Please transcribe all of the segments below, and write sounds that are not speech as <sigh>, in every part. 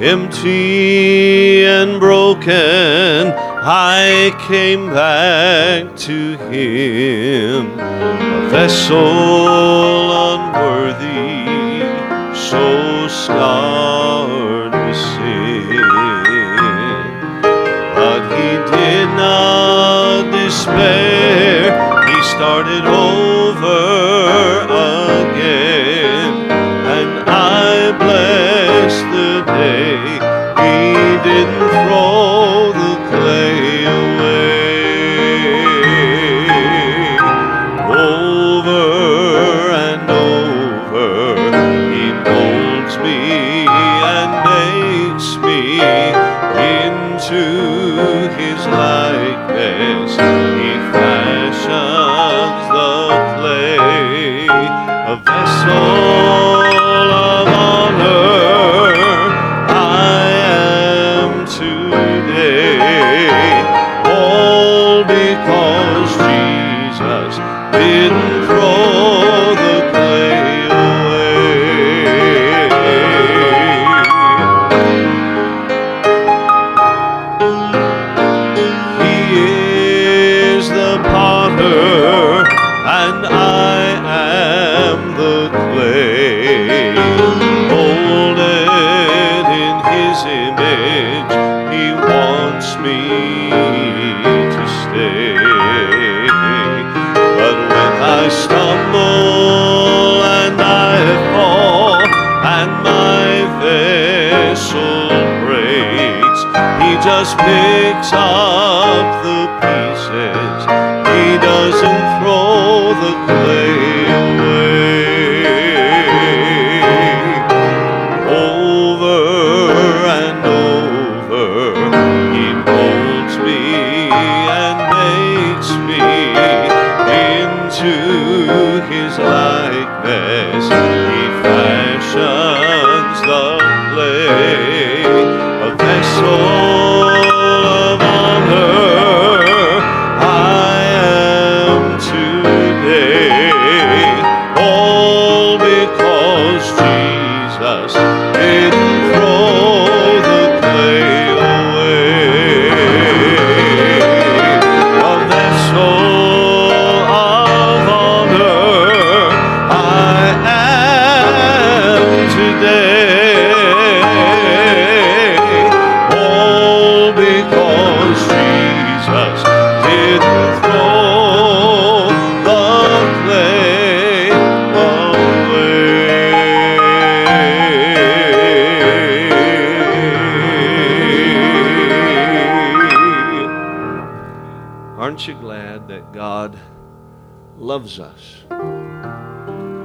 Empty and broken, I came back to Him, a vessel unworthy, so scarred with sin. But He did not despair, He started over He didn't just picks up the pieces. He doesn't throw the clay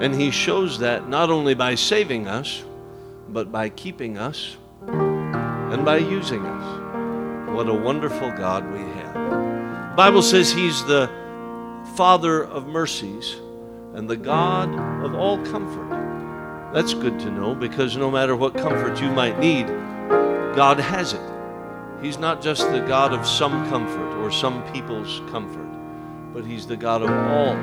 And He shows that not only by saving us, but by keeping us and by using us. What a wonderful God we have. The Bible says He's the Father of mercies and the God of all comfort. That's good to know because no matter what comfort you might need, God has it. He's not just the God of some comfort or some people's comfort, but He's the God of all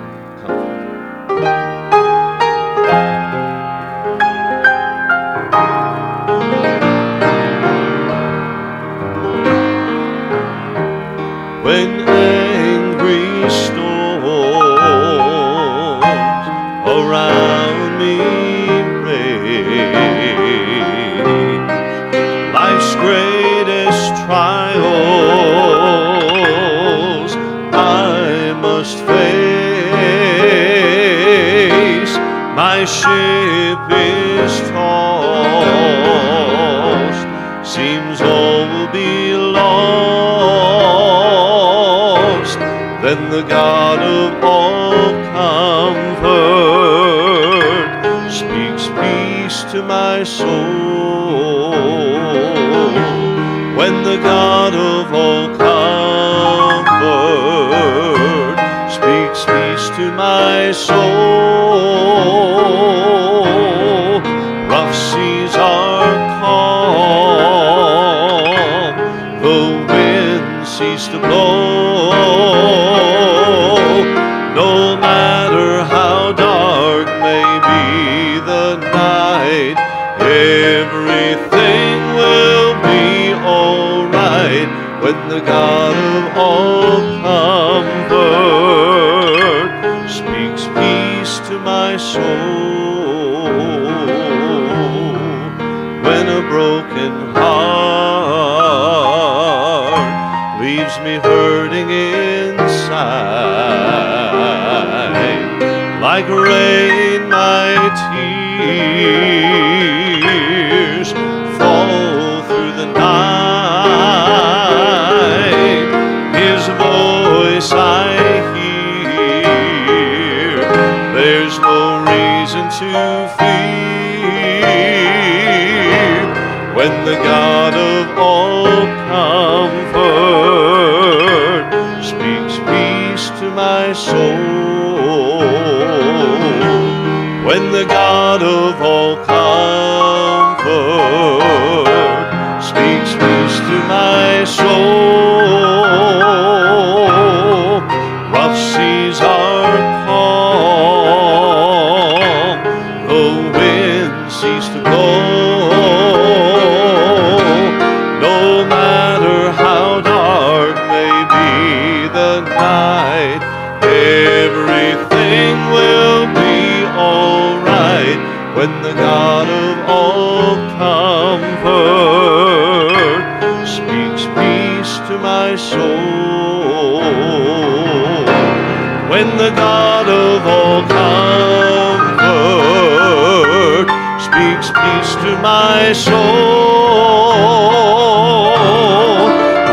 my soul,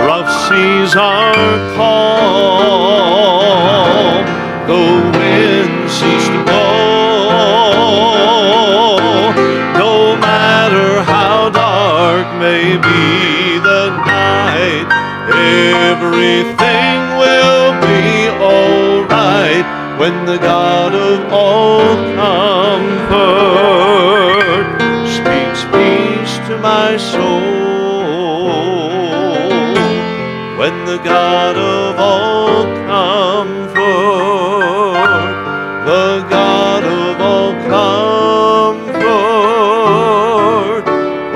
rough seas are calm, the wind cease to blow. No matter how dark may be the night, everything will be alright when the God of all comfort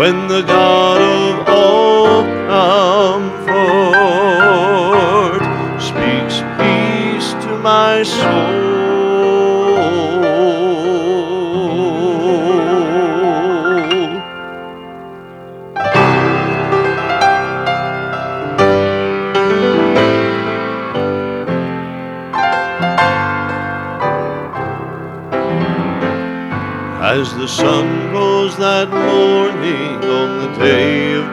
when the God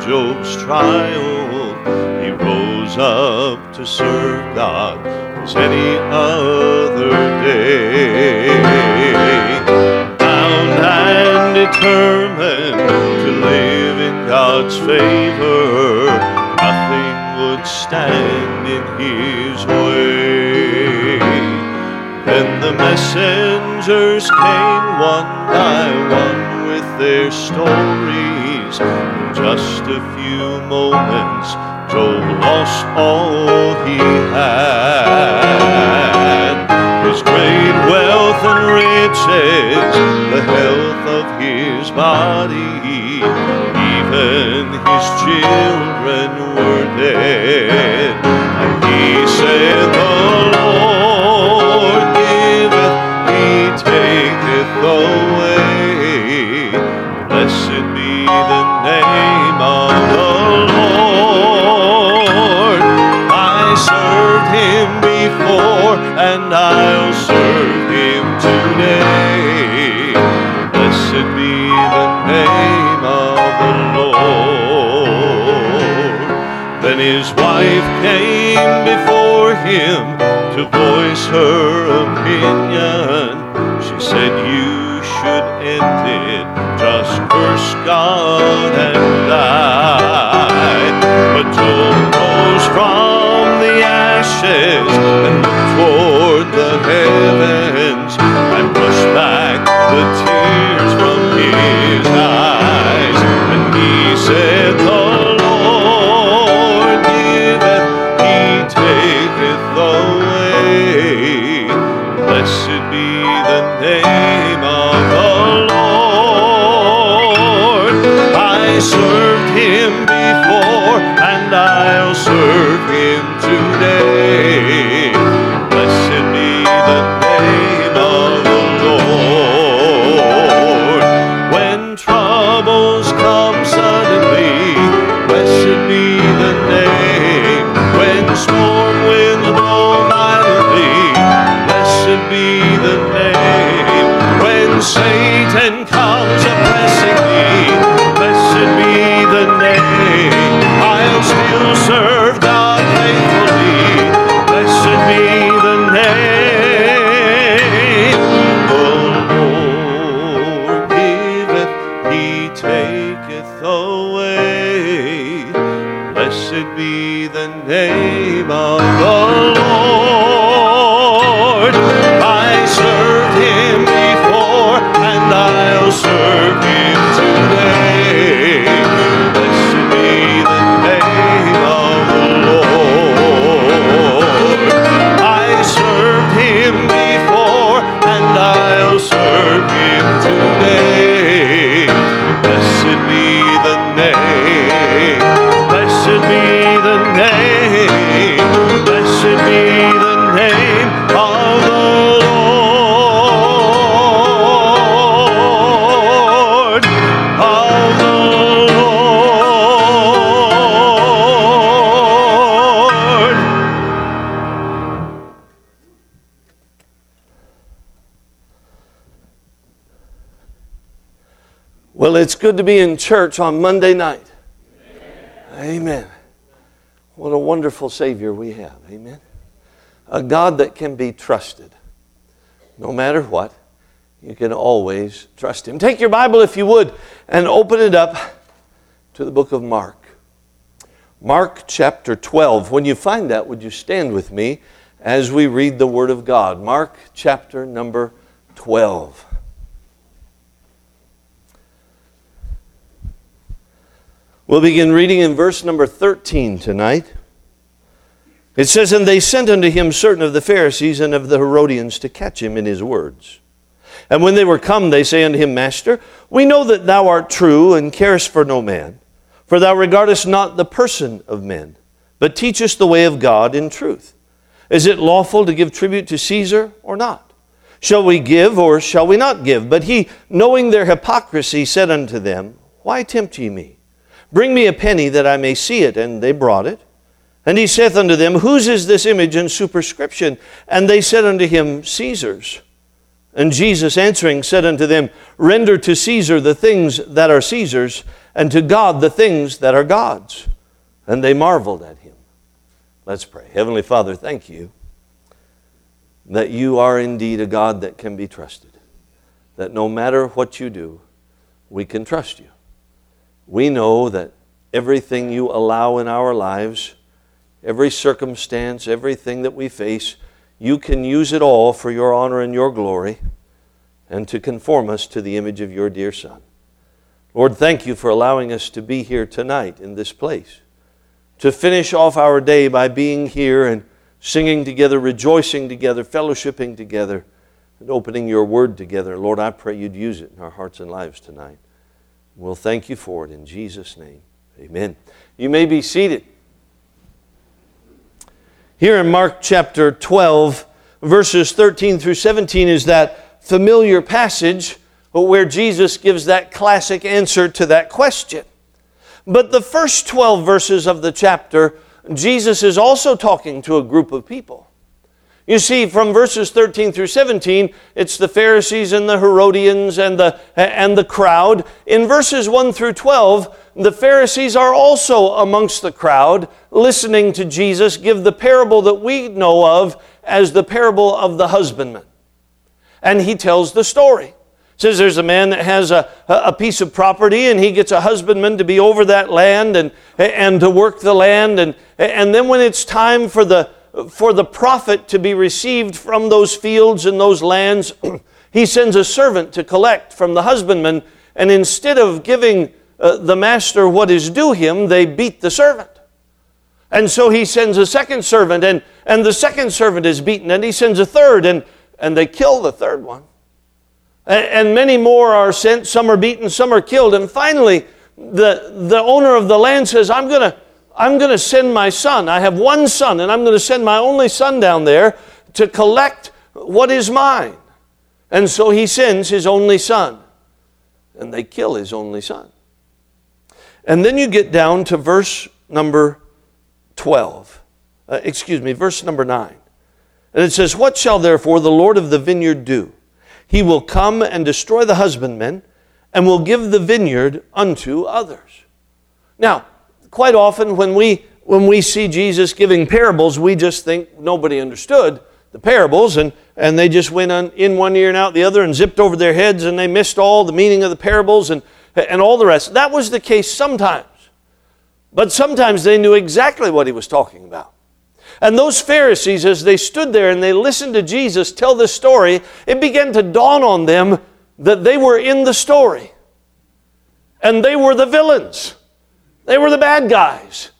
Job's trial, he rose up to serve God as any other day. Bound and determined to live in God's favor, nothing would stand in his way. Then the messengers came one by one with their stories. Just a few moments, Job lost all he had. His great wealth and riches, the health of his body, even his children him to voice her opinion. She said, You should end it, just curse God and die. But Job rose from the ashes and looked toward the heavens and brushed back the tears from his eyes. And he said, name. Good to be in church on Monday night. Amen. What a wonderful Savior we have. Amen. A God that can be trusted. No matter what, you can always trust Him. Take your Bible, if you would, and open it up to the book of Mark. Mark chapter 12. When you find that, would you stand with me as we read the Word of God? Mark chapter number 12. We'll begin reading in verse number 13 tonight. It says, And they sent unto him certain of the Pharisees and of the Herodians to catch him in his words. And when they were come, they say unto him, Master, we know that thou art true and carest for no man, for thou regardest not the person of men, but teachest the way of God in truth. Is it lawful to give tribute to Caesar or not? Shall we give or shall we not give? But he, knowing their hypocrisy, said unto them, Why tempt ye me? Bring me a penny that I may see it. And they brought it. And he saith unto them, Whose is this image and superscription? And they said unto him, Caesar's. And Jesus answering said unto them, Render to Caesar the things that are Caesar's, and to God the things that are God's. And they marveled at him. Let's pray. Heavenly Father, thank you that you are indeed a God that can be trusted. That no matter what you do, we can trust you. We know that everything you allow in our lives, every circumstance, everything that we face, you can use it all for your honor and your glory and to conform us to the image of your dear Son. Lord, thank you for allowing us to be here tonight in this place, to finish off our day by being here and singing together, rejoicing together, fellowshipping together, and opening your word together. Lord, I pray you'd use it in our hearts and lives tonight. We'll thank you for it in Jesus' name. Amen. You may be seated. Here in Mark chapter 12, verses 13 through 17 is that familiar passage where Jesus gives that classic answer to that question. But the first 12 verses of the chapter, Jesus is also talking to a group of people. You see, from verses 13 through 17, it's the Pharisees and the Herodians and the, and the crowd. In verses 1 through 12, the Pharisees are also amongst the crowd, listening to Jesus give the parable that we know of as the parable of the husbandman. And he tells the story. says there's a man that has a, a piece of property and he gets a husbandman to be over that land and, and to work the land. And, and then when it's time for the for the profit to be received from those fields and those lands, <clears throat> he sends a servant to collect from the husbandman, and instead of giving uh, the master what is due him, they beat the servant. And so he sends a second servant, and, and the second servant is beaten, and he sends a third, and, and they kill the third one. And, and many more are sent, some are beaten, some are killed, and finally, the, the owner of the land says, I'm going to I'm going to send my son. I have one son, and I'm going to send my only son down there to collect what is mine. And so he sends his only son, and they kill his only son. And then you get down to verse number 12. Uh, excuse me, verse number 9. And it says, What shall therefore the Lord of the vineyard do? He will come and destroy the husbandmen and will give the vineyard unto others. Now, quite often when we when we see Jesus giving parables, we just think nobody understood the parables and, and they just went on in one ear and out the other and zipped over their heads and they missed all the meaning of the parables and, and all the rest. That was the case sometimes. But sometimes they knew exactly what he was talking about. And those Pharisees, as they stood there and they listened to Jesus tell this story, it began to dawn on them that they were in the story. And they were the villains, they were the bad guys.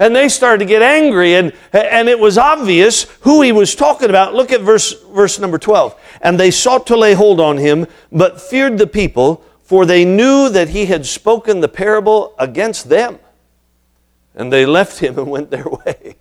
And they started to get angry, and, and it was obvious who he was talking about. Look at verse, verse number 12. And they sought to lay hold on him, but feared the people, for they knew that he had spoken the parable against them. And they left him and went their <laughs> way.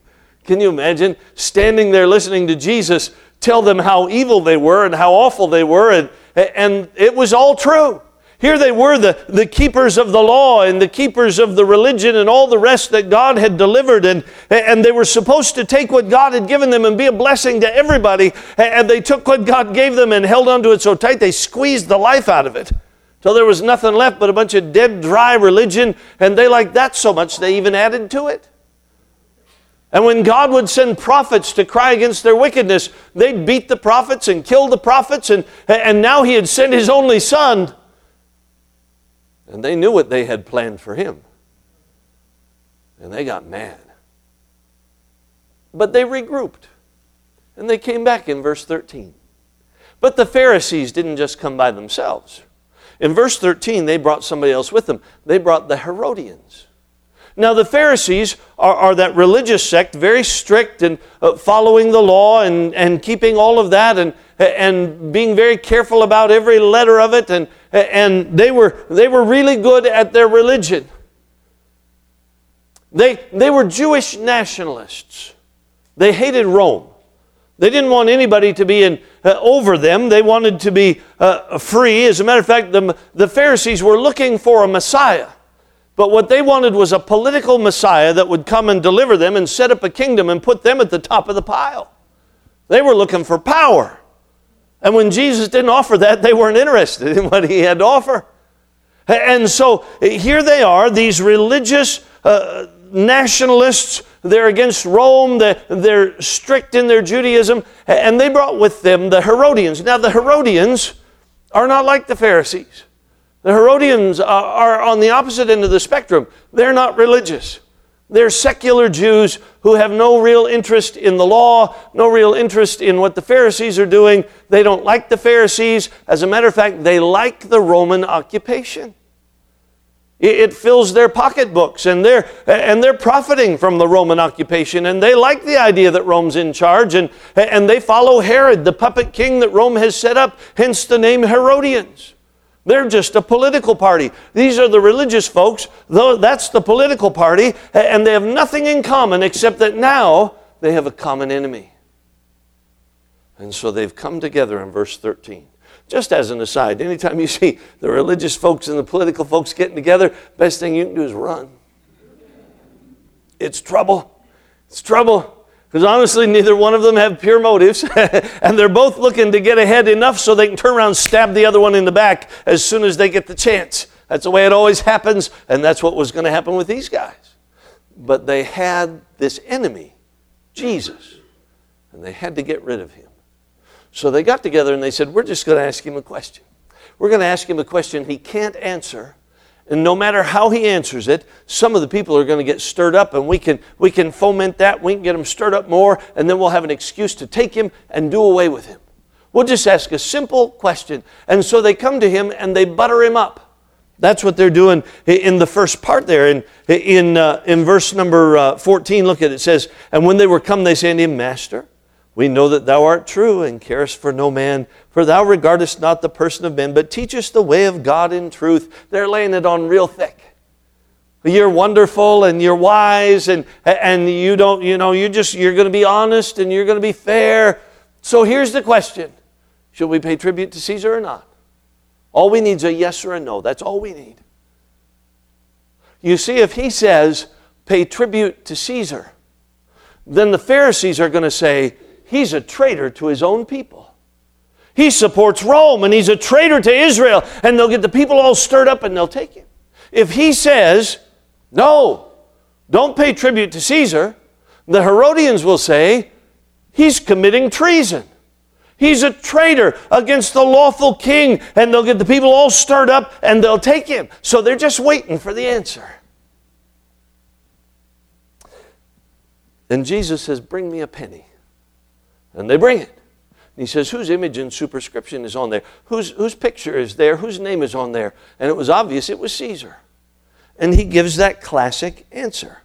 Can you imagine standing there listening to Jesus tell them how evil they were and how awful they were? And, and it was all true. Here they were, the, the keepers of the law and the keepers of the religion and all the rest that God had delivered. And, and they were supposed to take what God had given them and be a blessing to everybody. And they took what God gave them and held onto it so tight they squeezed the life out of it. Till there was nothing left but a bunch of dead, dry religion. And they liked that so much they even added to it. And when God would send prophets to cry against their wickedness, they'd beat the prophets and kill the prophets. And, and now He had sent His only Son and they knew what they had planned for him. And they got mad. But they regrouped. And they came back in verse 13. But the Pharisees didn't just come by themselves. In verse 13, they brought somebody else with them. They brought the Herodians. Now, the Pharisees are, are that religious sect, very strict and uh, following the law and, and keeping all of that and, and being very careful about every letter of it. And, and they, were, they were really good at their religion. They, they were Jewish nationalists. They hated Rome. They didn't want anybody to be in, uh, over them. They wanted to be uh, free. As a matter of fact, the, the Pharisees were looking for a Messiah. But what they wanted was a political Messiah that would come and deliver them and set up a kingdom and put them at the top of the pile. They were looking for power. And when Jesus didn't offer that, they weren't interested in what he had to offer. And so here they are, these religious uh, nationalists. They're against Rome, they're, they're strict in their Judaism, and they brought with them the Herodians. Now, the Herodians are not like the Pharisees. The Herodians are on the opposite end of the spectrum. They're not religious. They're secular Jews who have no real interest in the law, no real interest in what the Pharisees are doing. They don't like the Pharisees. As a matter of fact, they like the Roman occupation. It fills their pocketbooks and they're, and they're profiting from the Roman occupation and they like the idea that Rome's in charge and, and they follow Herod, the puppet king that Rome has set up, hence the name Herodians. They're just a political party. These are the religious folks, that's the political party, and they have nothing in common except that now they have a common enemy. And so they've come together in verse 13. Just as an aside, anytime you see the religious folks and the political folks getting together, best thing you can do is run. It's trouble. It's trouble. Because honestly, neither one of them have pure motives, <laughs> and they're both looking to get ahead enough so they can turn around and stab the other one in the back as soon as they get the chance. That's the way it always happens, and that's what was going to happen with these guys. But they had this enemy, Jesus, and they had to get rid of him. So they got together and they said, We're just going to ask him a question. We're going to ask him a question he can't answer and no matter how he answers it, some of the people are going to get stirred up, and we can, we can foment that. We can get them stirred up more, and then we'll have an excuse to take him and do away with him. We'll just ask a simple question. And so they come to him and they butter him up. That's what they're doing in the first part there. In, in, uh, in verse number uh, 14, look at it. It says, And when they were come, they say unto him, Master, we know that thou art true and carest for no man, for thou regardest not the person of men, but teachest the way of God in truth. They're laying it on real thick. You're wonderful and you're wise and, and you don't, you know, you just, you're going to be honest and you're going to be fair. So here's the question Should we pay tribute to Caesar or not? All we need is a yes or a no. That's all we need. You see, if he says, pay tribute to Caesar, then the Pharisees are going to say, he's a traitor to his own people. He supports Rome and he's a traitor to Israel, and they'll get the people all stirred up and they'll take him. If he says, No, don't pay tribute to Caesar, the Herodians will say, He's committing treason. He's a traitor against the lawful king, and they'll get the people all stirred up and they'll take him. So they're just waiting for the answer. And Jesus says, Bring me a penny. And they bring it. And he says, Whose image and superscription is on there? Whose, whose picture is there? Whose name is on there? And it was obvious it was Caesar. And he gives that classic answer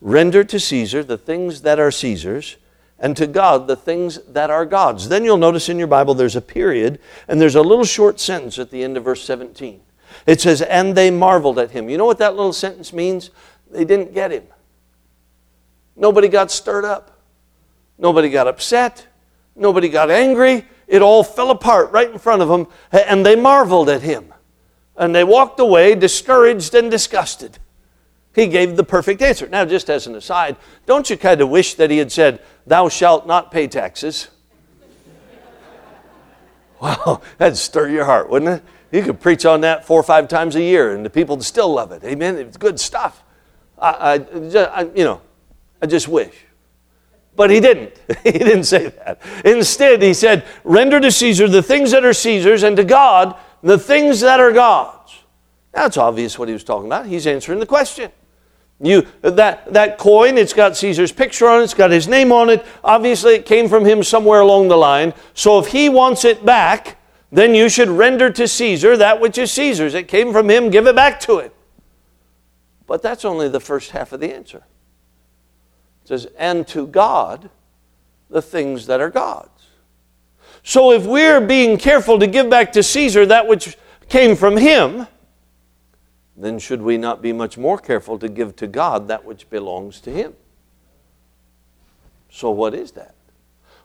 Render to Caesar the things that are Caesar's and to God the things that are God's. Then you'll notice in your Bible there's a period and there's a little short sentence at the end of verse 17. It says, And they marveled at him. You know what that little sentence means? They didn't get him. Nobody got stirred up. Nobody got upset. Nobody got angry. It all fell apart right in front of them, and they marveled at him. And they walked away discouraged and disgusted. He gave the perfect answer. Now, just as an aside, don't you kind of wish that he had said, Thou shalt not pay taxes? <laughs> wow, that'd stir your heart, wouldn't it? You could preach on that four or five times a year, and the people would still love it. Amen. It's good stuff. I, I, I you know, I just wish. But he didn't. <laughs> he didn't say that. Instead, he said, Render to Caesar the things that are Caesar's, and to God the things that are God's. It's obvious what he was talking about. He's answering the question. You, that, that coin, it's got Caesar's picture on it, it's got his name on it. Obviously, it came from him somewhere along the line. So if he wants it back, then you should render to Caesar that which is Caesar's. It came from him, give it back to him. But that's only the first half of the answer. It says, and to God the things that are God's. So if we're being careful to give back to Caesar that which came from him, then should we not be much more careful to give to God that which belongs to Him? So, what is that?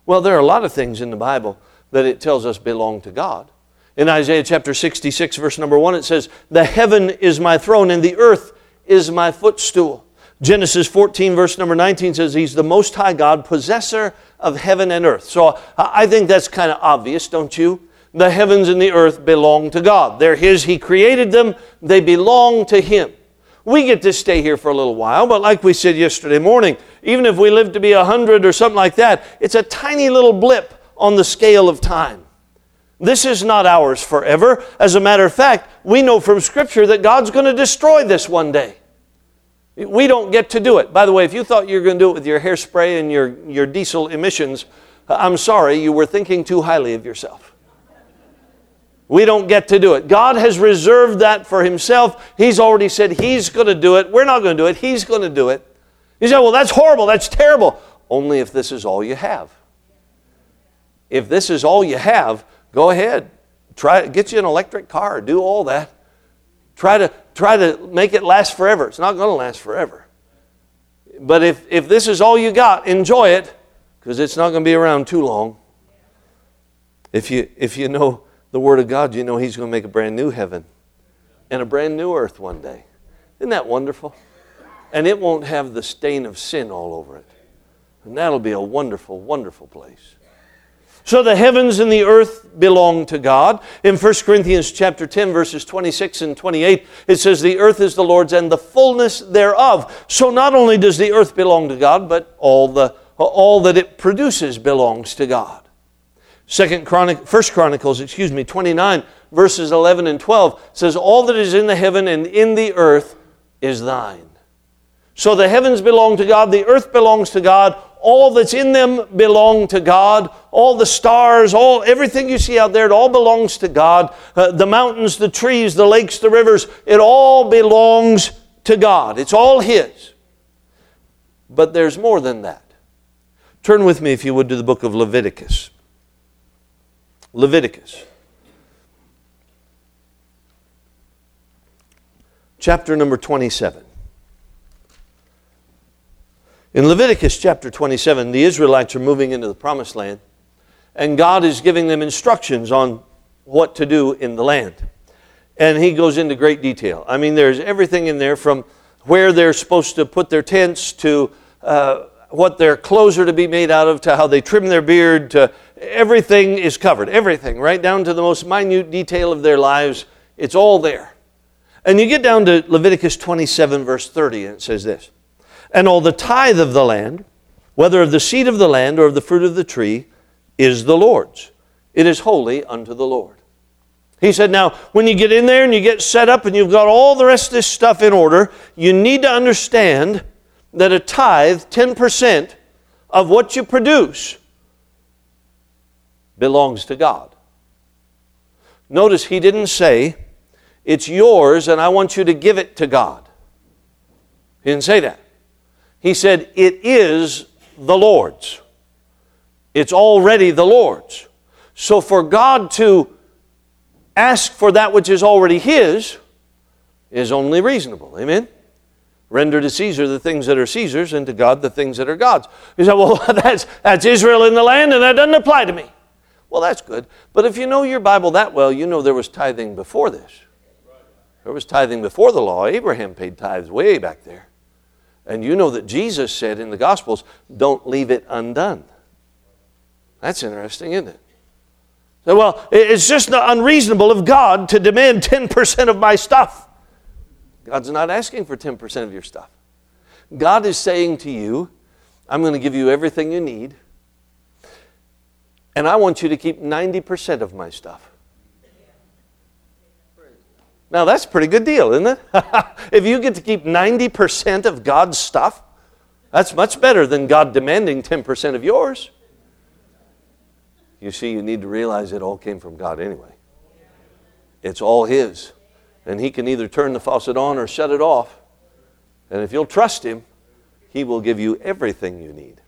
Well, there are a lot of things in the Bible that it tells us belong to God. In Isaiah chapter 66, verse number 1, it says, The heaven is my throne and the earth is my footstool. Genesis 14, verse number 19 says, He's the Most High God, possessor of heaven and earth. So I think that's kind of obvious, don't you? the heavens and the earth belong to God. They're His, He created them, they belong to Him. We get to stay here for a little while, but like we said yesterday morning, even if we live to be 100 or something like that, it's a tiny little blip on the scale of time. This is not ours forever. As a matter of fact, we know from Scripture that God's going to destroy this one day. We don't get to do it. By the way, if you thought you were going to do it with your hairspray and your, your diesel emissions, uh, I'm sorry, you were thinking too highly of yourself. We don't get to do it. God has reserved that for Himself. He's already said He's going to do it. We're not going to do it. He's going to do it. You say, well, that's horrible. That's terrible. Only if this is all you have. If this is all you have, go ahead. Try get you an electric car. Do all that. Try to try to make it last forever. It's not going to last forever. But if, if this is all you got, enjoy it because it's not going to be around too long. If you if you know the Word of God, you know He's going to make a brand new heaven and a brand new earth one day. Isn't that wonderful? And it won't have the stain of sin all over it. And that'll be a wonderful, wonderful place. So the heavens and the earth belong to God. In 1 Corinthians chapter 10 verses 26 and 28 it says the earth is the Lord's and the fullness thereof. So not only does the earth belong to God but all the all that it produces belongs to God. Second Chronic, First Chronicles, excuse me, 29 verses 11 and 12 says, "All that is in the heaven and in the earth is thine." So the heavens belong to God, the earth belongs to God, all that's in them belong to God. All the stars, all everything you see out there, it all belongs to God. Uh, the mountains, the trees, the lakes, the rivers, it all belongs to God. It's all His. But there's more than that. Turn with me, if you would, to the book of Leviticus. Leviticus. Chapter number 27. In Leviticus chapter 27, the Israelites are moving into the promised land, and God is giving them instructions on what to do in the land. And he goes into great detail. I mean, there's everything in there from where they're supposed to put their tents to uh, what their clothes are to be made out of, to how they trim their beard, to everything is covered. Everything, right down to the most minute detail of their lives. It's all there. And you get down to Leviticus 27, verse 30, and it says this And all the tithe of the land, whether of the seed of the land or of the fruit of the tree, is the Lord's. It is holy unto the Lord. He said, Now, when you get in there and you get set up and you've got all the rest of this stuff in order, you need to understand that a tithe, 10% of what you produce, belongs to God. Notice he didn't say, It's yours and I want you to give it to God. He didn't say that. He said, It is the Lord's. It's already the Lord's. So for God to ask for that which is already His is only reasonable. Amen? Render to Caesar the things that are Caesar's and to God the things that are God's. You say, well, <laughs> that's, that's Israel in the land and that doesn't apply to me. Well, that's good. But if you know your Bible that well, you know there was tithing before this. There was tithing before the law. Abraham paid tithes way back there. And you know that Jesus said in the Gospels, don't leave it undone. That's interesting, isn't it? Well, it's just unreasonable of God to demand 10% of my stuff. God's not asking for 10% of your stuff. God is saying to you, I'm going to give you everything you need, and I want you to keep 90% of my stuff. Now, that's a pretty good deal, isn't it? <laughs> if you get to keep 90% of God's stuff, that's much better than God demanding 10% of yours. You see, you need to realize it all came from God anyway. It's all His. And He can either turn the faucet on or shut it off. And if you'll trust Him, He will give you everything you need.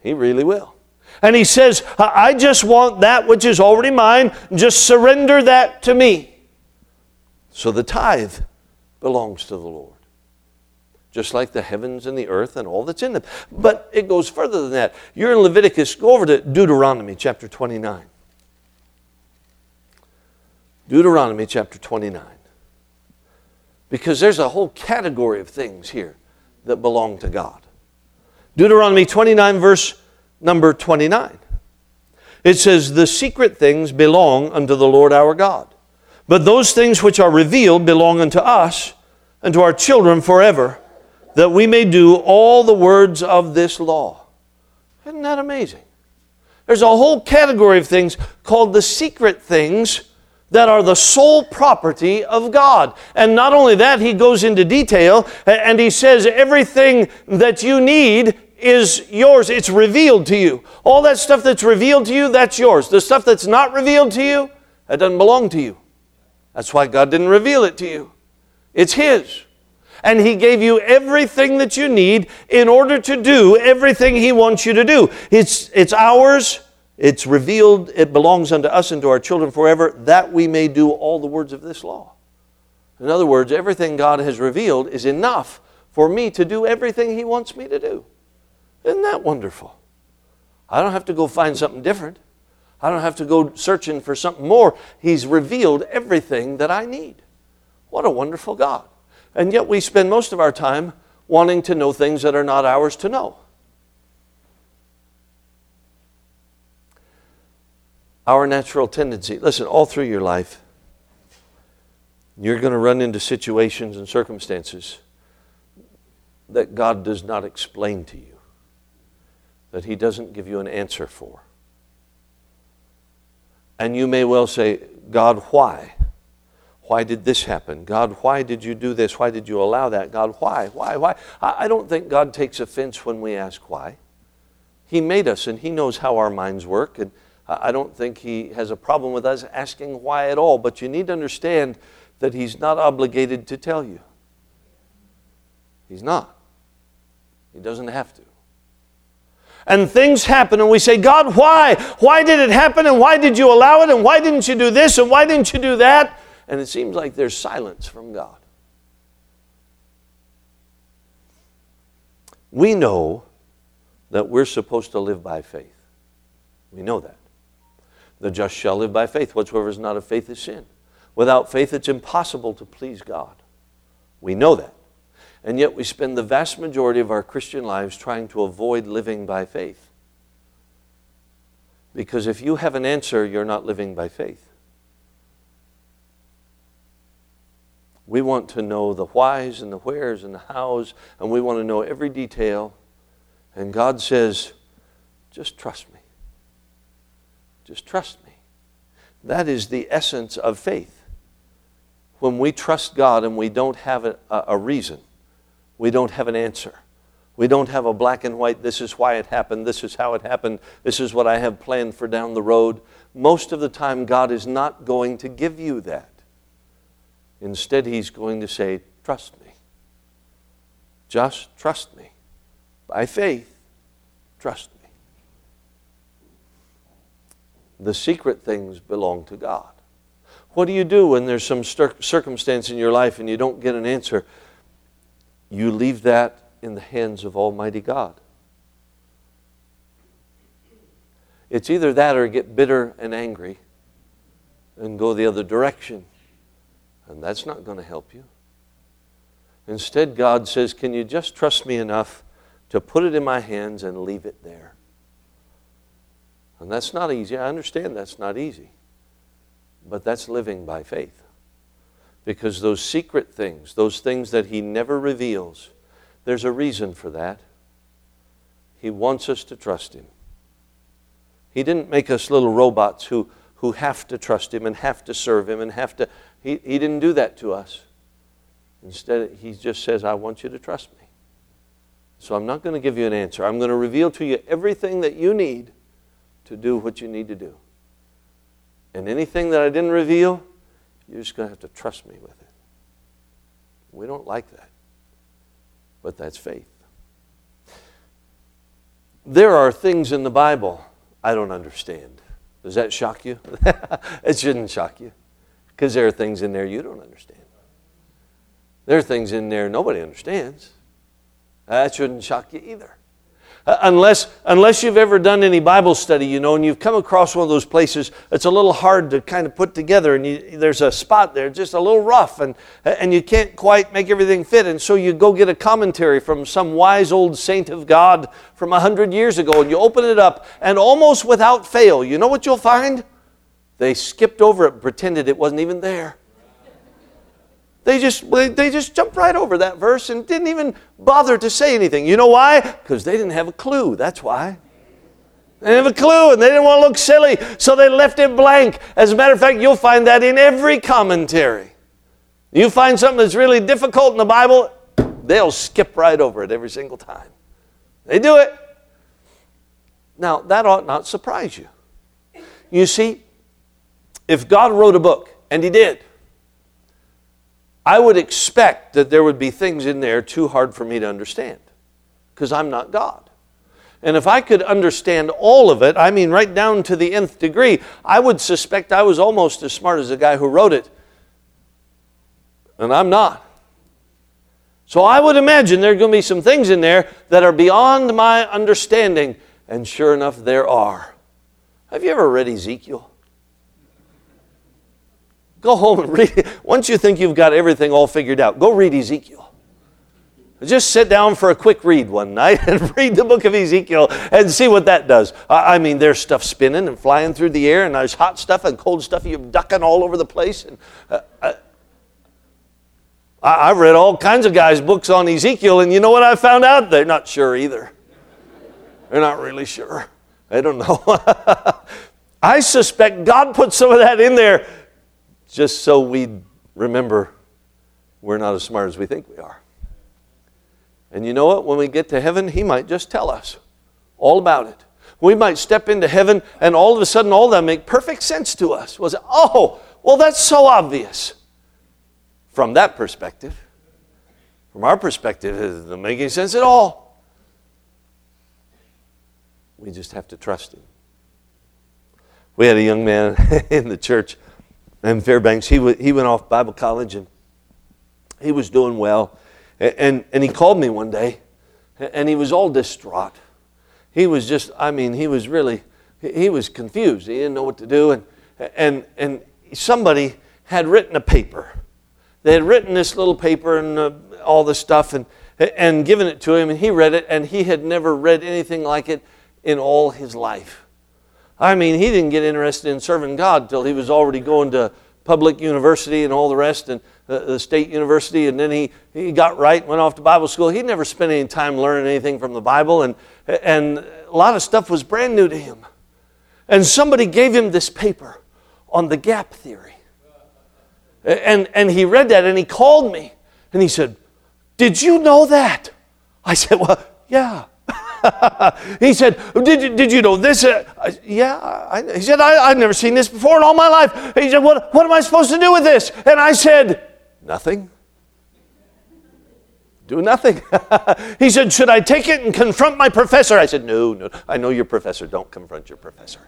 He really will. And He says, I just want that which is already mine. Just surrender that to me. So the tithe belongs to the Lord just like the heavens and the earth and all that's in them. But it goes further than that. You're in Leviticus, go over to Deuteronomy chapter 29. Deuteronomy chapter 29. Because there's a whole category of things here that belong to God. Deuteronomy 29, verse number 29. It says, The secret things belong unto the Lord our God. But those things which are revealed belong unto us and to our children forever that we may do all the words of this law. Isn't that amazing? There's a whole category of things called the secret things that are the sole property of God. And not only that, he goes into detail and he says everything that you need is yours. It's revealed to you. All that stuff that's revealed to you, that's yours. The stuff that's not revealed to you, that doesn't belong to you. That's why God didn't reveal it to you. It's His and He gave you everything that you need in order to do everything He wants you to do. It's, it's ours, it's revealed, it belongs unto us and to our children forever, that we may do all the words of this law. In other words, everything God has revealed is enough for me to do everything He wants me to do. Isn't that wonderful? I don't have to go find something different. I don't have to go searching for something more. He's revealed everything that I need. What a wonderful God. And yet we spend most of our time wanting to know things that are not ours to know. Our natural tendency, listen, all through your life, you're going to run into situations and circumstances that God does not explain to you, that He doesn't give you an answer for. And you may well say, God, why? Why did this happen? God, why did you do this? Why did you allow that? God, why? Why? Why? I don't think God takes offense when we ask why. He made us and He knows how our minds work. And I don't think He has a problem with us asking why at all. But you need to understand that He's not obligated to tell you. He's not. He doesn't have to. And things happen, and we say, God, why? Why did it happen? And why did you allow it? And why didn't you do this? And why didn't you do that? and it seems like there's silence from God. We know that we're supposed to live by faith. We know that. The just shall live by faith. Whatsoever is not of faith is sin. Without faith, it's impossible to please God. We know that. And yet we spend the vast majority of our Christian lives trying to avoid living by faith. Because if you have an answer, you're not living by faith. We want to know the whys and the wheres and the hows, and we want to know every detail. And God says, just trust me. Just trust me. That is the essence of faith. When we trust God and we don't have a, a reason, we don't have an answer. We don't have a black and white, this is why it happened, this is how it happened, this is what I have planned for down the road. Most of the time, God is not going to give you that. Instead, He's going to say, Trust me. Just trust me. By faith, trust me. The secret things belong to God. What do you do when there's some circumstance in your life and you don't get an answer? You leave that in the hands of Almighty God. It's either that or get bitter and angry and go the other direction. And that's not going to help you. Instead, God says, Can you just trust me enough to put it in my hands and leave it there? And that's not easy. I understand that's not easy. But that's living by faith. Because those secret things, those things that He never reveals, there's a reason for that. He wants us to trust Him. He didn't make us little robots who, who have to trust Him and have to serve Him and have to. He, he didn't do that to us. Instead, He just says, I want you to trust me. So I'm not going to give you an answer. I'm going to reveal to you everything that you need to do what you need to do. And anything that I didn't reveal, you're just going to have to trust me with it. We don't like that but that's faith. There are things in the Bible I don't understand. Does that shock you? <laughs> it shouldn't shock you because there are things in there you don't understand. There are things in there nobody understands. That shouldn't shock you either. Uh, unless, unless you've ever done any Bible study, you know, and you've come across one of those places, it's a little hard to kind of put together, and you, there's a spot there, just a little rough, and, and you can't quite make everything fit. And so you go get a commentary from some wise old saint of God from a hundred years ago, and you open it up, and almost without fail, you know what you'll find? They skipped over it, pretended it wasn't even there. They just, they just jumped right over that verse and didn't even bother to say anything. You know why? Because they didn't have a clue. That's why. They didn't have a clue and they didn't want to look silly, so they left it blank. As a matter of fact, you'll find that in every commentary. You find something that's really difficult in the Bible, they'll skip right over it every single time. They do it. Now, that ought not surprise you. You see, if God wrote a book, and He did, I would expect that there would be things in there too hard for me to understand because I'm not God. And if I could understand all of it, I mean, right down to the nth degree, I would suspect I was almost as smart as the guy who wrote it. And I'm not. So I would imagine there are going to be some things in there that are beyond my understanding. And sure enough, there are. Have you ever read Ezekiel? Go home and read. <laughs> Once you think you've got everything all figured out, go read Ezekiel. Just sit down for a quick read one night <laughs> and read the book of Ezekiel and see what that does. I mean, there's stuff spinning and flying through the air, and there's hot stuff and cold stuff. You're ducking all over the place. And uh, uh, I, have read all kinds of guys' books on Ezekiel, and you know what I found out? They're not sure either. They're not really sure. I don't know. <laughs> I suspect God put some of that in there just so we remember we're not as smart as we think we are. And you know what? When we get to heaven, He might just tell us all about it. We might step into heaven and all of a sudden all that make perfect sense to us. Was oh, well that's so obvious. From that perspective. From our perspective, it doesn't make any sense at all. We just have to trust him. We had a young man <laughs> in the church in Fairbanks. He, w- he went off Bible college and he was doing well. And, and he called me one day and he was all distraught. He was just, I mean, he was really, he was confused. He didn't know what to do. And, and, and somebody had written a paper they had written this little paper and uh, all this stuff and, and given it to him, and he read it, and he had never read anything like it in all his life. I mean, he didn't get interested in serving God till he was already going to public university and all the rest, and uh, the state university, and then he, he got right, went off to Bible school. He never spent any time learning anything from the Bible, and, and a lot of stuff was brand new to him. And somebody gave him this paper on the gap theory. And, and he read that and he called me and he said, Did you know that? I said, Well, yeah. <laughs> he said, did you, did you know this? Uh, yeah. I, he said, I, have never seen this before in all my life. He said, what, what am I supposed to do with this? And I said, Nothing. Do nothing. <laughs> he said, Should I take it and confront my professor? I said, No, no. I know your professor. Don't confront your professor.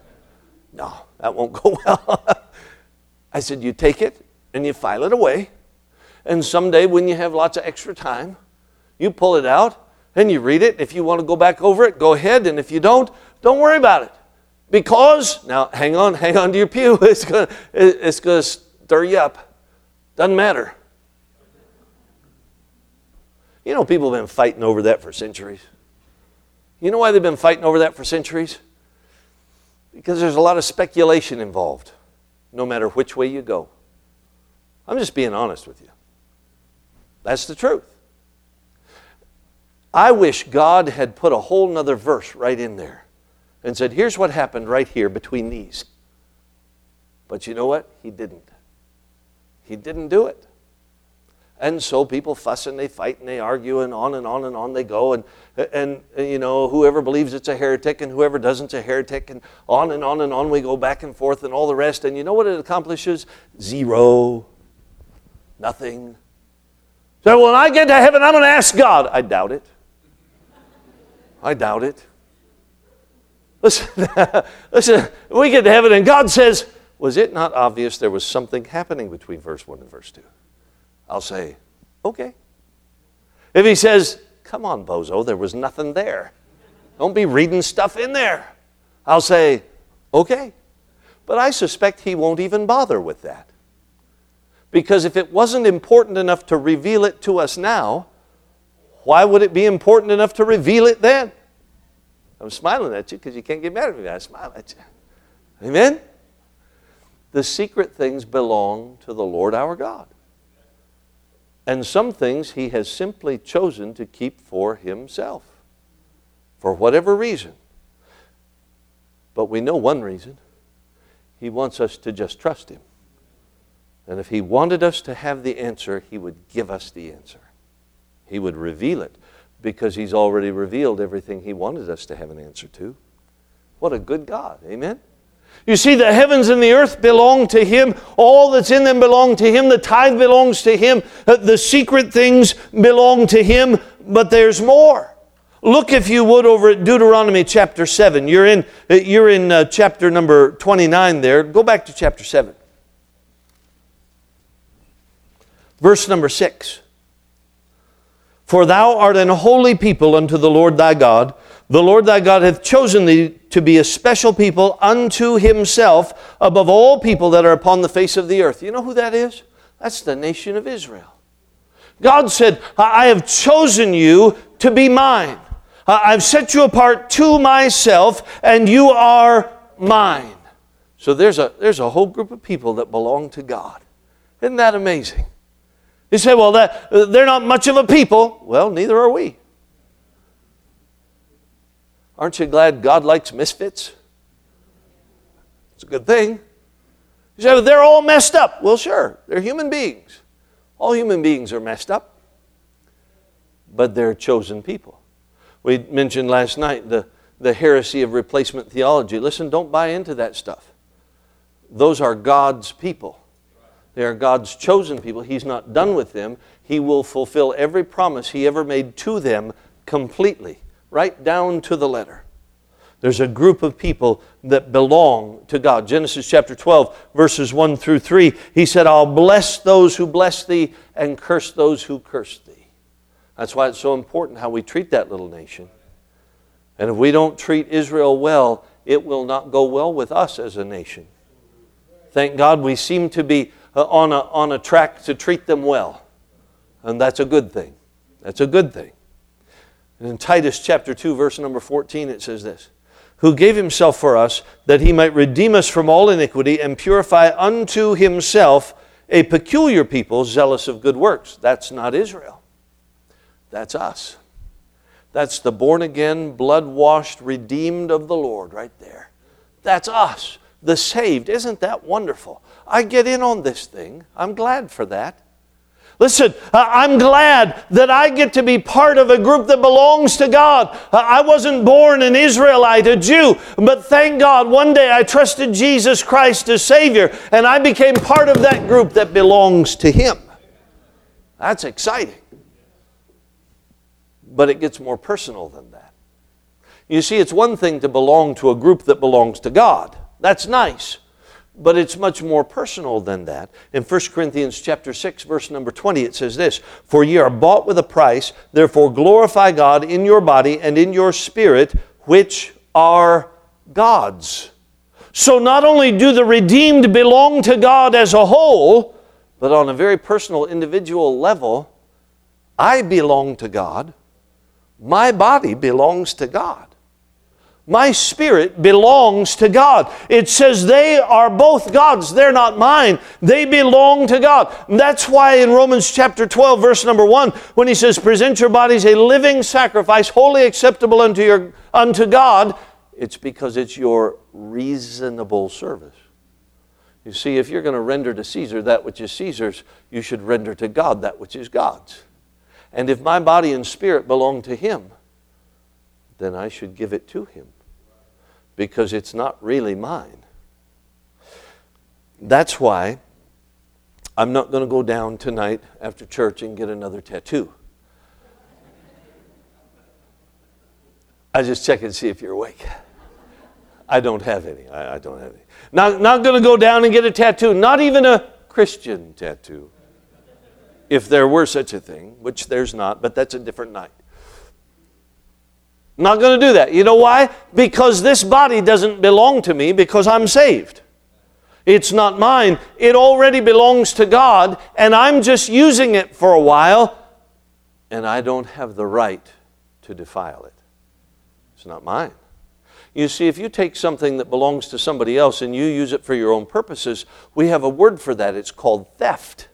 No, that won't go <laughs> well. I said, You take it and you file it away. And someday, when you have lots of extra time, you pull it out and you read it. If you want to go back over it, go ahead. And if you don't, don't worry about it. Because, now hang on, hang on to your pew. <laughs> It's going to it's to stir you up. Doesn't matter. You know, people have been fighting over that for centuries. You know why they've been fighting over that for centuries? Because there's a lot of speculation involved, no matter which way you go. I'm just being honest with you. That's the truth. I wish God had put a whole nother verse right in there and said, here's what happened right here between these. But you know what? He didn't. He didn't do it. And so people fuss and they fight and they argue and on and on and on they go. And, and, you know, whoever believes it's a heretic and whoever doesn't a heretic. And on and on and on we go back and forth and all the rest. And you know what it accomplishes? Zero. Nothing. So when I get to heaven, I'm going to ask God. I doubt it. I doubt it. Listen, <laughs> listen, we get to heaven and God says, Was it not obvious there was something happening between verse 1 and verse 2? I'll say, Okay. If he says, Come on, bozo, there was nothing there. Don't be reading stuff in there. I'll say, Okay. But I suspect he won't even bother with that. Because if it wasn't important enough to reveal it to us now, why would it be important enough to reveal it then? I'm smiling at you because you can't get mad at me. I smile at you. Amen? The secret things belong to the Lord our God. And some things he has simply chosen to keep for himself, for whatever reason. But we know one reason. He wants us to just trust him. And if He wanted us to have the answer, He would give us the answer. He would reveal it because He's already revealed everything He wanted us to have an answer to. What a good God. Amen? You see, the heavens and the earth belong to Him. All that's in them belong to Him. The tithe belongs to Him. Uh, the secret things belong to Him. But there's more. Look, if you would, over at Deuteronomy chapter 7. You're in, uh, you're in uh, chapter number 29 there. Go back to chapter 7. Verse number six For thou art an holy people unto the Lord thy God. The Lord thy God hath chosen thee to be a special people unto himself above all people that are upon the face of the earth. You know who that is? That's the nation of Israel. God said, I have chosen you to be mine. I've set you apart to myself, and you are mine. So there's a, there's a whole group of people that belong to God. Isn't that amazing? You say, well, that, uh, they're not much of a people. Well, neither are we. Aren't you glad God likes misfits? It's a good thing. You say, well, they're all messed up. Well, sure, they're human beings. All human beings are messed up, but they're chosen people. We mentioned last night the, the heresy of replacement theology. Listen, don't buy into that stuff. Those are God's people. They are God's chosen people. He's not done with them. He will fulfill every promise He ever made to them completely, right down to the letter. There's a group of people that belong to God. Genesis chapter 12, verses 1 through 3, He said, I'll bless those who bless thee and curse those who curse thee. That's why it's so important how we treat that little nation. And if we don't treat Israel well, it will not go well with us as a nation. Thank God we seem to be uh, on, a, on a track to treat them well. And that's a good thing. That's a good thing. And in Titus chapter 2, verse number 14, it says this Who gave himself for us that he might redeem us from all iniquity and purify unto himself a peculiar people zealous of good works. That's not Israel, that's us. That's the born again, blood washed, redeemed of the Lord right there. That's us, the saved. Isn't that wonderful? I get in on this thing. I'm glad for that. Listen, I'm glad that I get to be part of a group that belongs to God. I wasn't born an Israelite, a Jew, but thank God one day I trusted Jesus Christ as Savior and I became part of that group that belongs to Him. That's exciting. But it gets more personal than that. You see, it's one thing to belong to a group that belongs to God. That's nice but it's much more personal than that. In 1 Corinthians chapter 6 verse number 20 it says this, "For ye are bought with a price, therefore glorify God in your body and in your spirit, which are God's." So not only do the redeemed belong to God as a whole, but on a very personal individual level, I belong to God. My body belongs to God. My spirit belongs to God. It says they are both God's. They're not mine. They belong to God. That's why in Romans chapter 12, verse number 1, when he says, Present your bodies a living sacrifice, holy acceptable unto, your, unto God, it's because it's your reasonable service. You see, if you're going to render to Caesar that which is Caesar's, you should render to God that which is God's. And if my body and spirit belong to Him, then I should give it to Him because it's not really mine. That's why I'm not going to go down tonight after church and get another tattoo. I just check and see if you're awake. I don't have any. I, I don't have any. Not, not going to go down and get a tattoo, not even a Christian tattoo. If there were such a thing, which there's not, but that's a different night. Not going to do that. You know why? Because this body doesn't belong to me because I'm saved. It's not mine. It already belongs to God, and I'm just using it for a while, and I don't have the right to defile it. It's not mine. You see, if you take something that belongs to somebody else and you use it for your own purposes, we have a word for that. It's called theft.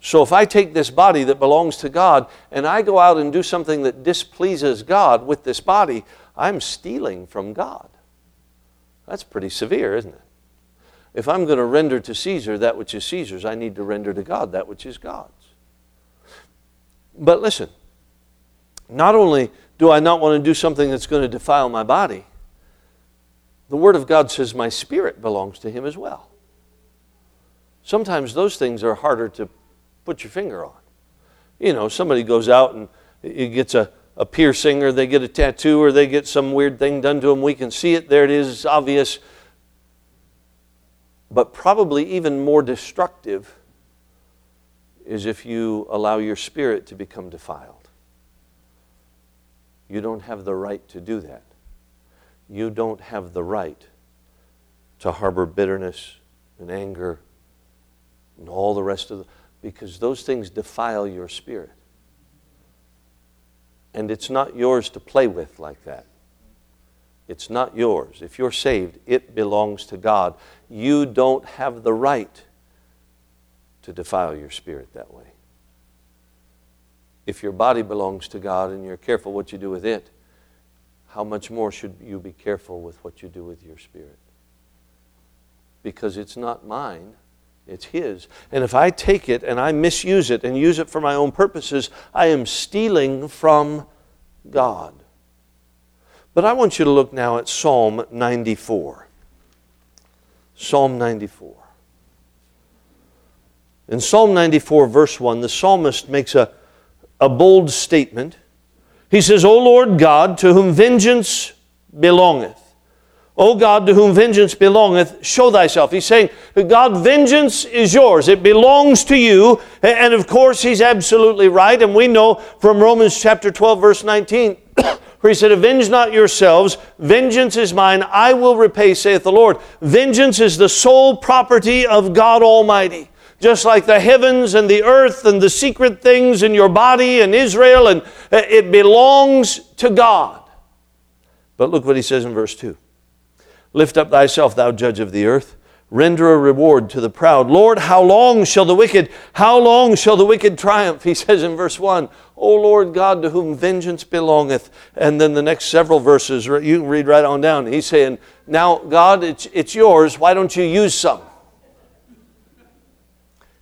So if I take this body that belongs to God and I go out and do something that displeases God with this body, I'm stealing from God. That's pretty severe, isn't it? If I'm going to render to Caesar that which is Caesar's, I need to render to God that which is God's. But listen, not only do I not want to do something that's going to defile my body, the Word of God says my spirit belongs to Him as well. Sometimes those things are harder to put your finger on. You know, somebody goes out and gets a, a piercing or they get a tattoo or they get some weird thing done to them. We can see it. There it is. It's obvious. But probably even more destructive is if you allow your spirit to become defiled. You don't have the right to do that. You don't have the right to harbor bitterness and anger and all the rest of the because those things defile your spirit. And it's not yours to play with like that. It's not yours. If you're saved, it belongs to God. You don't have the right to defile your spirit that way. If your body belongs to God and you're careful what you do with it, how much more should you be careful with what you do with your spirit? Because it's not mine, it's His. And if I take it and I misuse it and use it for my own purposes, I am stealing from God. But I want you to look now at Psalm 94. Psalm 94. In Psalm 94, verse 1, the psalmist makes a, a bold statement. He says, O Lord God, to whom vengeance belongeth. O God, to whom vengeance belongeth, show thyself. He's saying, God, vengeance is yours. It belongs to you. And of course, he's absolutely right. And we know from Romans chapter 12, verse 19, <coughs> where he said, Avenge not yourselves, vengeance is mine, I will repay, saith the Lord. Vengeance is the sole property of God Almighty. Just like the heavens and the earth and the secret things in your body and Israel, and uh, it belongs to God. But look what he says in verse 2 Lift up thyself, thou judge of the earth render a reward to the proud. Lord, how long shall the wicked, how long shall the wicked triumph? He says in verse 1, O Lord God, to whom vengeance belongeth. And then the next several verses, you can read right on down. He's saying, Now, God, it's, it's yours. Why don't you use some?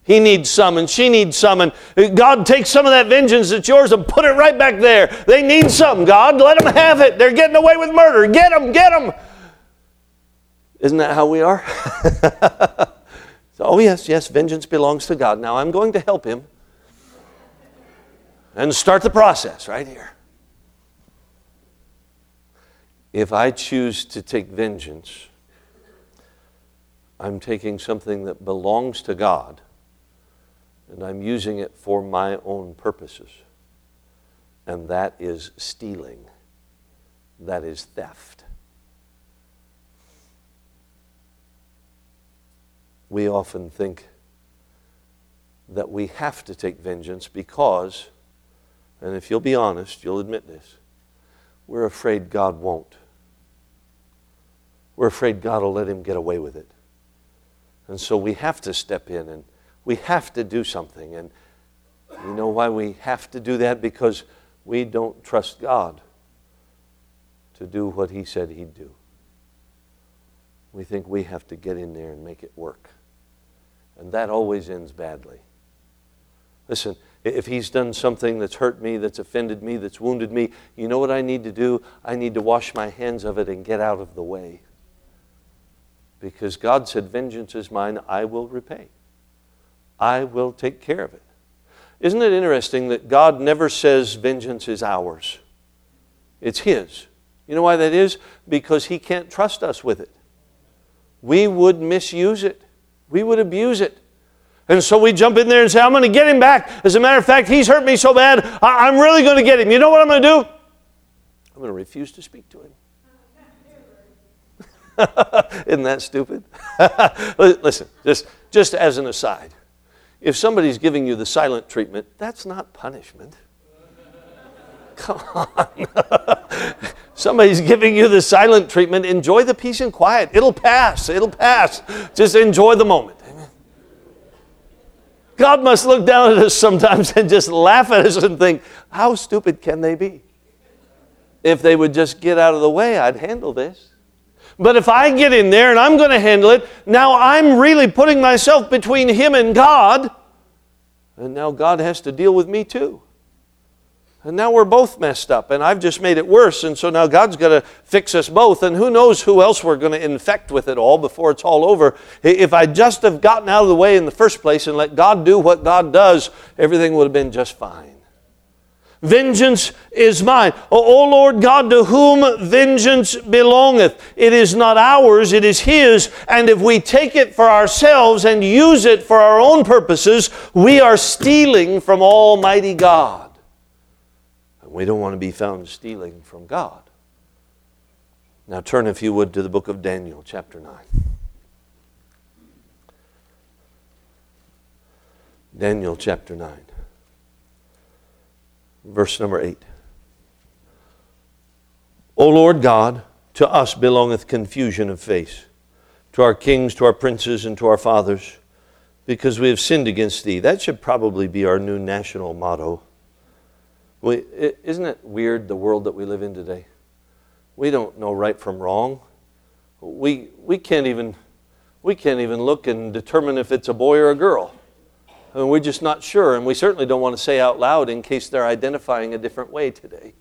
He needs some and she needs some. And uh, God take some of that vengeance that's yours and put it right back there. They need some, God. Let them have it. They're getting away with murder. Get them, get them. Isn't that how we are? so, <laughs> oh, yes, yes, vengeance belongs to God. Now I'm going to help him and start the process right here. If I choose to take vengeance, I'm taking something that belongs to God and I'm using it for my own purposes. And that is stealing, that is theft. We often think that we have to take vengeance because, and if you'll be honest, you'll admit this, we're afraid God won't. We're afraid God will let him get away with it. And so we have to step in and we have to do something. And you know why we have to do that? Because we don't trust God to do what he said he'd do. We think we have to get in there and make it work. And that always ends badly. Listen, if he's done something that's hurt me, that's offended me, that's wounded me, you know what I need to do? I need to wash my hands of it and get out of the way. Because God said, Vengeance is mine, I will repay. I will take care of it. Isn't it interesting that God never says vengeance is ours? It's His. You know why that is? Because He can't trust us with it. We would misuse it we would abuse it. And so we jump in there and say, I'm going to get him back. As a matter of fact, he's hurt me so bad, I- am really going to get him. You know what I'm going to do? I'm going to refuse to speak to him. <laughs> Isn't that stupid? <laughs> Listen, just, just as an aside, if somebody's giving you the silent treatment, that's not punishment. Come on. <laughs> Somebody's giving you the silent treatment. Enjoy the peace and quiet. It'll pass. It'll pass. Just enjoy the moment. Amen. God must look down at us sometimes and just laugh at us and think, how stupid can they be? If they would just get out of the way, I'd handle this. But if I get in there and I'm going to handle it, now I'm really putting myself between Him and God. And now God has to deal with me too. And now we're both messed up, and I've just made it worse. And so now God's got to fix us both. And who knows who else we're going to infect with it all before it's all over. If I just have gotten out of the way in the first place and let God do what God does, everything would have been just fine. Vengeance is mine. O, o Lord God, to whom vengeance belongeth. It is not ours, it is His. And if we take it for ourselves and use it for our own purposes, we are stealing from Almighty God. We don't want to be found stealing from God. Now turn, if you would, to the book of Daniel, chapter 9. Daniel chapter 9, verse number 8. O Lord God, to us belongeth confusion of face, to our kings, to our princes, and to our fathers, because we have sinned against thee. That should probably be our new national motto. We, isn't it weird the world that we live in today? We don't know right from wrong. We, we, can't even, we can't even look and determine if it's a boy or a girl. I mean, we're just not sure, and we certainly don't want to say out loud in case they're identifying a different way today.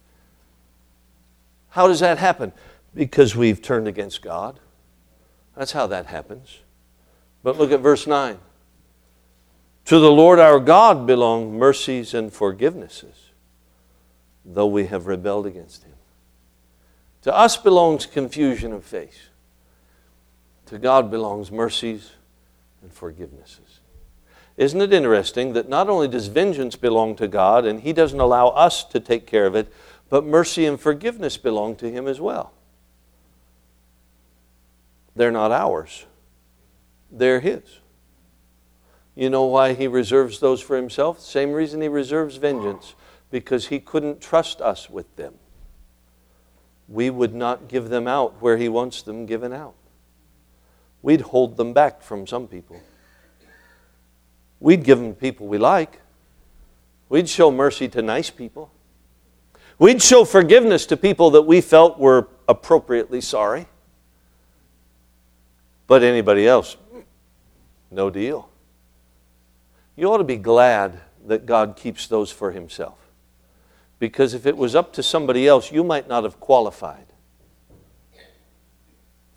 How does that happen? Because we've turned against God. That's how that happens. But look at verse 9. To the Lord our God belong mercies and forgivenesses though we have rebelled against him. To us belongs confusion of face. To God belongs mercies and forgivenesses. Isn't it interesting that not only does vengeance belong to God and He doesn't allow us to take care of it, But mercy and forgiveness belong to Him as well. They're not ours, they're His. You know why He reserves those for Himself? Same reason He reserves vengeance, because He couldn't trust us with them. We would not give them out where He wants them given out. We'd hold them back from some people. We'd give them people we like. We'd show mercy to nice people. We'd show forgiveness to people that we felt were appropriately sorry. But anybody else, no deal. You ought to be glad that God keeps those for Himself. Because if it was up to somebody else, you might not have qualified.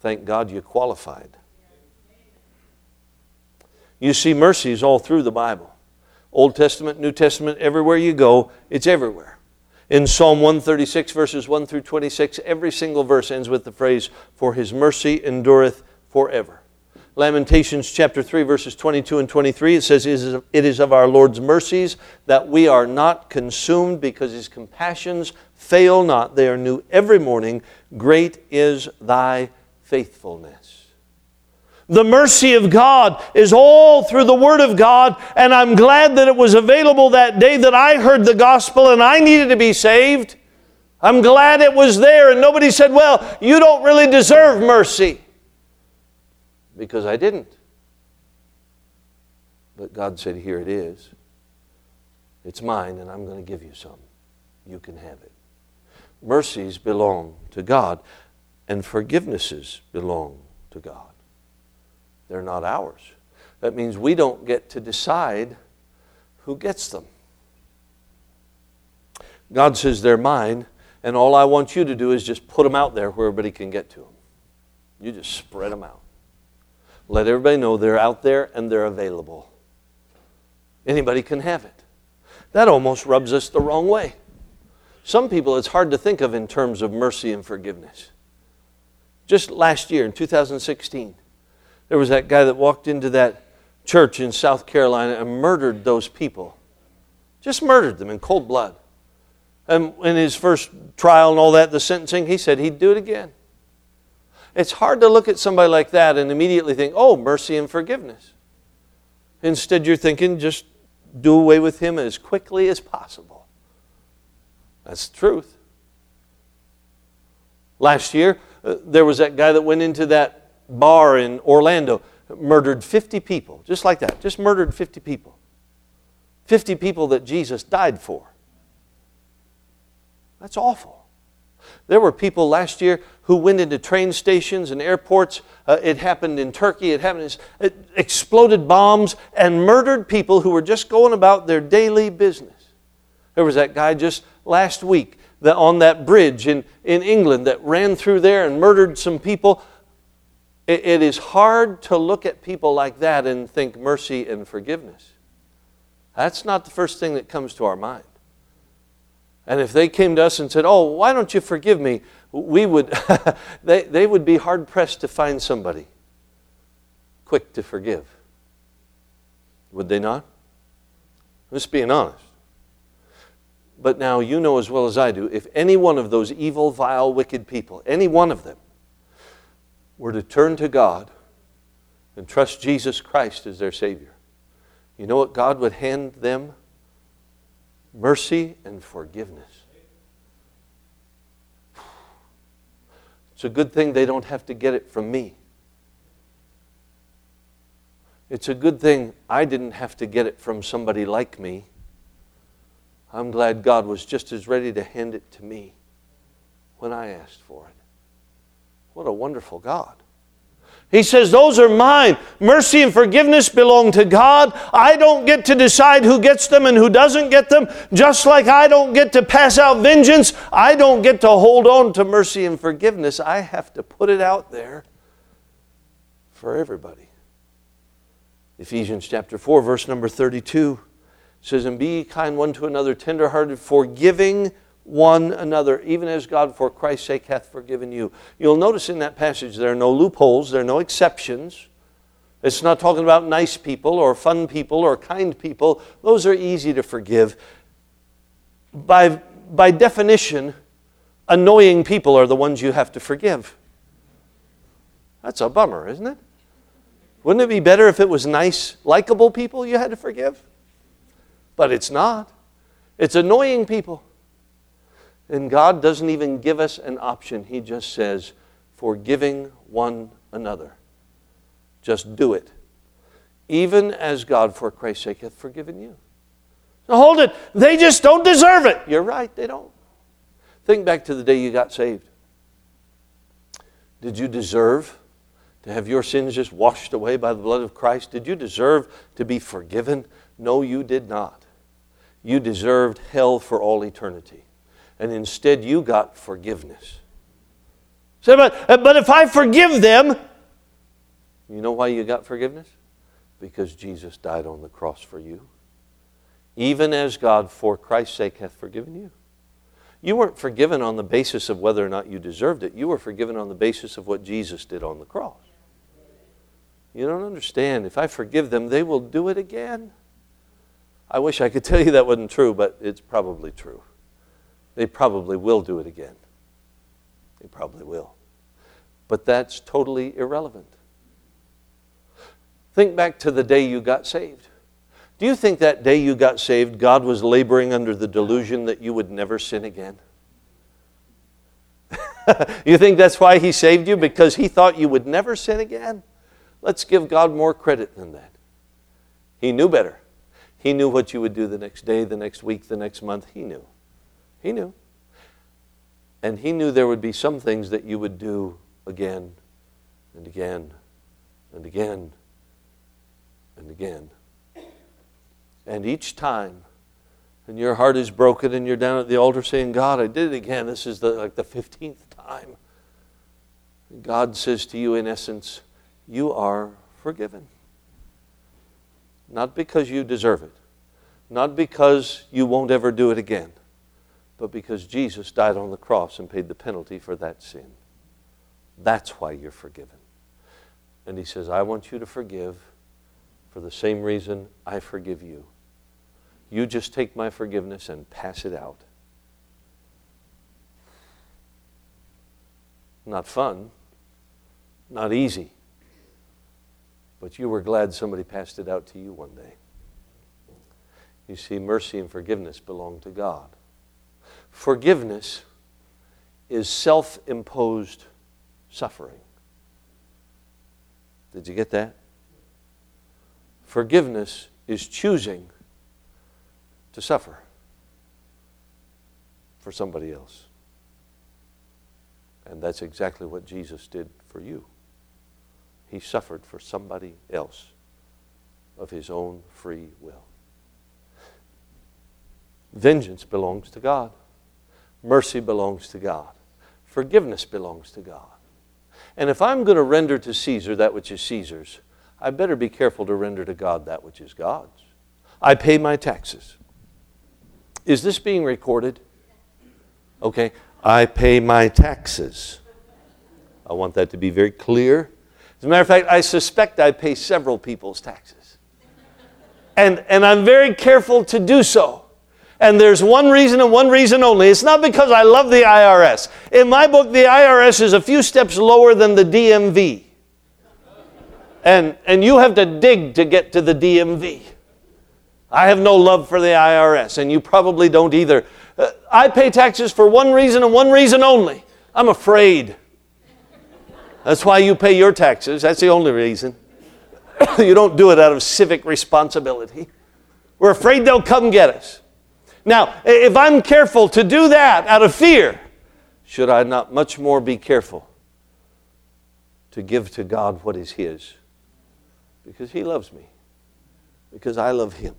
Thank God you qualified. You see mercies all through the Bible. Old Testament, New Testament, everywhere you go, it's everywhere. In Psalm 136, verses 1 through 26, every single verse ends with the phrase, For his mercy endureth forever. Lamentations chapter 3, verses 22 and 23, it says, It is of our Lord's mercies that we are not consumed because his compassions fail not. They are new every morning. Great is thy faithfulness. The mercy of God is all through the Word of God, and I'm glad that it was available that day that I heard the gospel and I needed to be saved. I'm glad it was there, and nobody said, Well, you don't really deserve mercy. Because I didn't. But God said, Here it is. It's mine, and I'm going to give you some. You can have it. Mercies belong to God, and forgivenesses belong to God. They're not ours. That means we don't get to decide who gets them. God says they're mine, and all I want you to do is just put them out there where everybody can get to them. You just spread them out. Let everybody know they're out there and they're available. Anybody can have it. That almost rubs us the wrong way. Some people, it's hard to think of in terms of mercy and forgiveness. Just last year, in 2016, there was that guy that walked into that church in South Carolina and murdered those people. Just murdered them in cold blood. And in his first trial and all that, the sentencing, he said he'd do it again. It's hard to look at somebody like that and immediately think, oh, mercy and forgiveness. Instead, you're thinking, just do away with him as quickly as possible. That's the truth. Last year, uh, there was that guy that went into that bar in Orlando, murdered 50 people, just like that, just murdered 50 people. 50 people that Jesus died for. That's awful. There were people last year who went into train stations and airports. Uh, it happened in Turkey. It happened. It exploded bombs and murdered people who were just going about their daily business. There was that guy just last week that on that bridge in, in England that ran through there and murdered some people it, it is hard to look at people like that and think mercy and forgiveness. That's not the first thing that comes to our mind. And if they came to us and said, Oh, why don't you forgive me? We would, <laughs> they, they would be hard pressed to find somebody quick to forgive. Would they not? I'm just being honest. But now you know as well as I do if any one of those evil, vile, wicked people, any one of them, were to turn to God and trust Jesus Christ as their Savior, you know what God would hand them? Mercy and forgiveness. It's a good thing they don't have to get it from me. It's a good thing I didn't have to get it from somebody like me. I'm glad God was just as ready to hand it to me when I asked for it. What a wonderful God. He says, Those are mine. Mercy and forgiveness belong to God. I don't get to decide who gets them and who doesn't get them. Just like I don't get to pass out vengeance, I don't get to hold on to mercy and forgiveness. I have to put it out there for everybody. Ephesians chapter 4, verse number 32 says, And be kind one to another, tenderhearted, forgiving one another, even as God for Christ's sake hath forgiven you. You'll notice in that passage there are no loopholes, there are no exceptions. It's not talking about nice people or fun people or kind people. Those are easy to forgive. By, by definition, annoying people are the ones you have to forgive. That's a bummer, isn't it? Wouldn't it be better if it was nice, likable people you had to forgive? But it's not. It's annoying people. And God doesn't even give us an option. He just says, forgiving one another. Just do it. Even as God, for Christ's sake, hath forgiven you. Now hold it. They just don't deserve it. You're right, they don't. Think back to the day you got saved. Did you deserve to have your sins just washed away by the blood of Christ? Did you deserve to be forgiven? No, you did not. You deserved hell for all eternity. And instead, you got forgiveness. So, but, uh, but if I forgive them, you know why you got forgiveness? Because Jesus died on the cross for you. Even as God, for Christ's sake, hath forgiven you. You weren't forgiven on the basis of whether or not you deserved it. You were forgiven on the basis of what Jesus did on the cross. You don't understand. If I forgive them, they will do it again. I wish I could <laughs> tell you that wasn't true, but it's probably true. They probably will do it again. They probably will. But that's totally irrelevant. Think back to the day you got saved. Do you think that day you got saved, God was laboring under the delusion that you would never sin again? <laughs> you think that's why He saved you? Because He thought you would never sin again? Let's give God more credit than that. He knew better. He knew what you would do the next day, the next week, the next month. He knew. He knew. And He knew there would be some things that you would do again and again and again and again. And each time, and your heart is broken and you're down at the altar saying, God, I did it again. This is the, like the 15th time. God says to you, in essence, you are forgiven. Not because you deserve it, not because you won't ever do it again, but because Jesus died on the cross and paid the penalty for that sin. That's why you're forgiven. And he says, I want you to forgive for the same reason I forgive you. You just take my forgiveness and pass it out. Not fun, not easy. But you were glad somebody passed it out to you one day. You see, mercy and forgiveness belong to God. Forgiveness is self imposed suffering. Did you get that? Forgiveness is choosing to suffer for somebody else. And that's exactly what Jesus did for you. He suffered for somebody else of his own free will. Vengeance belongs to God. Mercy belongs to God. Forgiveness belongs to God. And if I'm going to render to Caesar that which is Caesar's, I better be careful to render to God that which is God's. I pay my taxes. Is this being recorded? Okay. I pay my taxes. I want that to be very clear. As a matter of fact, I suspect I pay several people's taxes. And, and I'm very careful to do so. And there's one reason and one reason only. It's not because I love the IRS. In my book, the IRS is a few steps lower than the DMV. And, and you have to dig to get to the DMV. I have no love for the IRS, and you probably don't either. Uh, I pay taxes for one reason and one reason only I'm afraid. That's why you pay your taxes. That's the only reason. <coughs> you don't do it out of civic responsibility. We're afraid they'll come get us. Now, if I'm careful to do that out of fear, should I not much more be careful to give to God what is His? Because He loves me, because I love Him,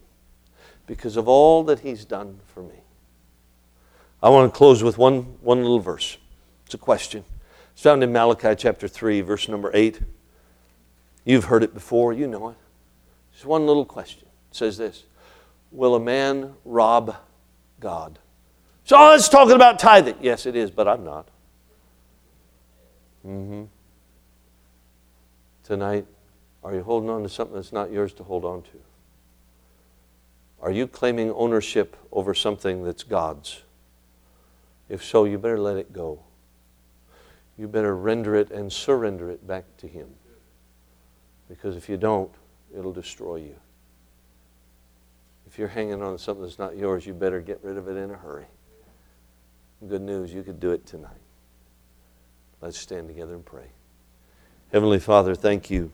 because of all that He's done for me. I want to close with one, one little verse. It's a question. It's found in Malachi chapter 3, verse number 8. You've heard it before, you know it. Just one little question. It says this Will a man rob God? So oh, it's talking about tithing. Yes, it is, but I'm not. Mm-hmm. Tonight, are you holding on to something that's not yours to hold on to? Are you claiming ownership over something that's God's? If so, you better let it go. You better render it and surrender it back to Him. Because if you don't, it'll destroy you. If you're hanging on to something that's not yours, you better get rid of it in a hurry. Good news, you could do it tonight. Let's stand together and pray. Heavenly Father, thank you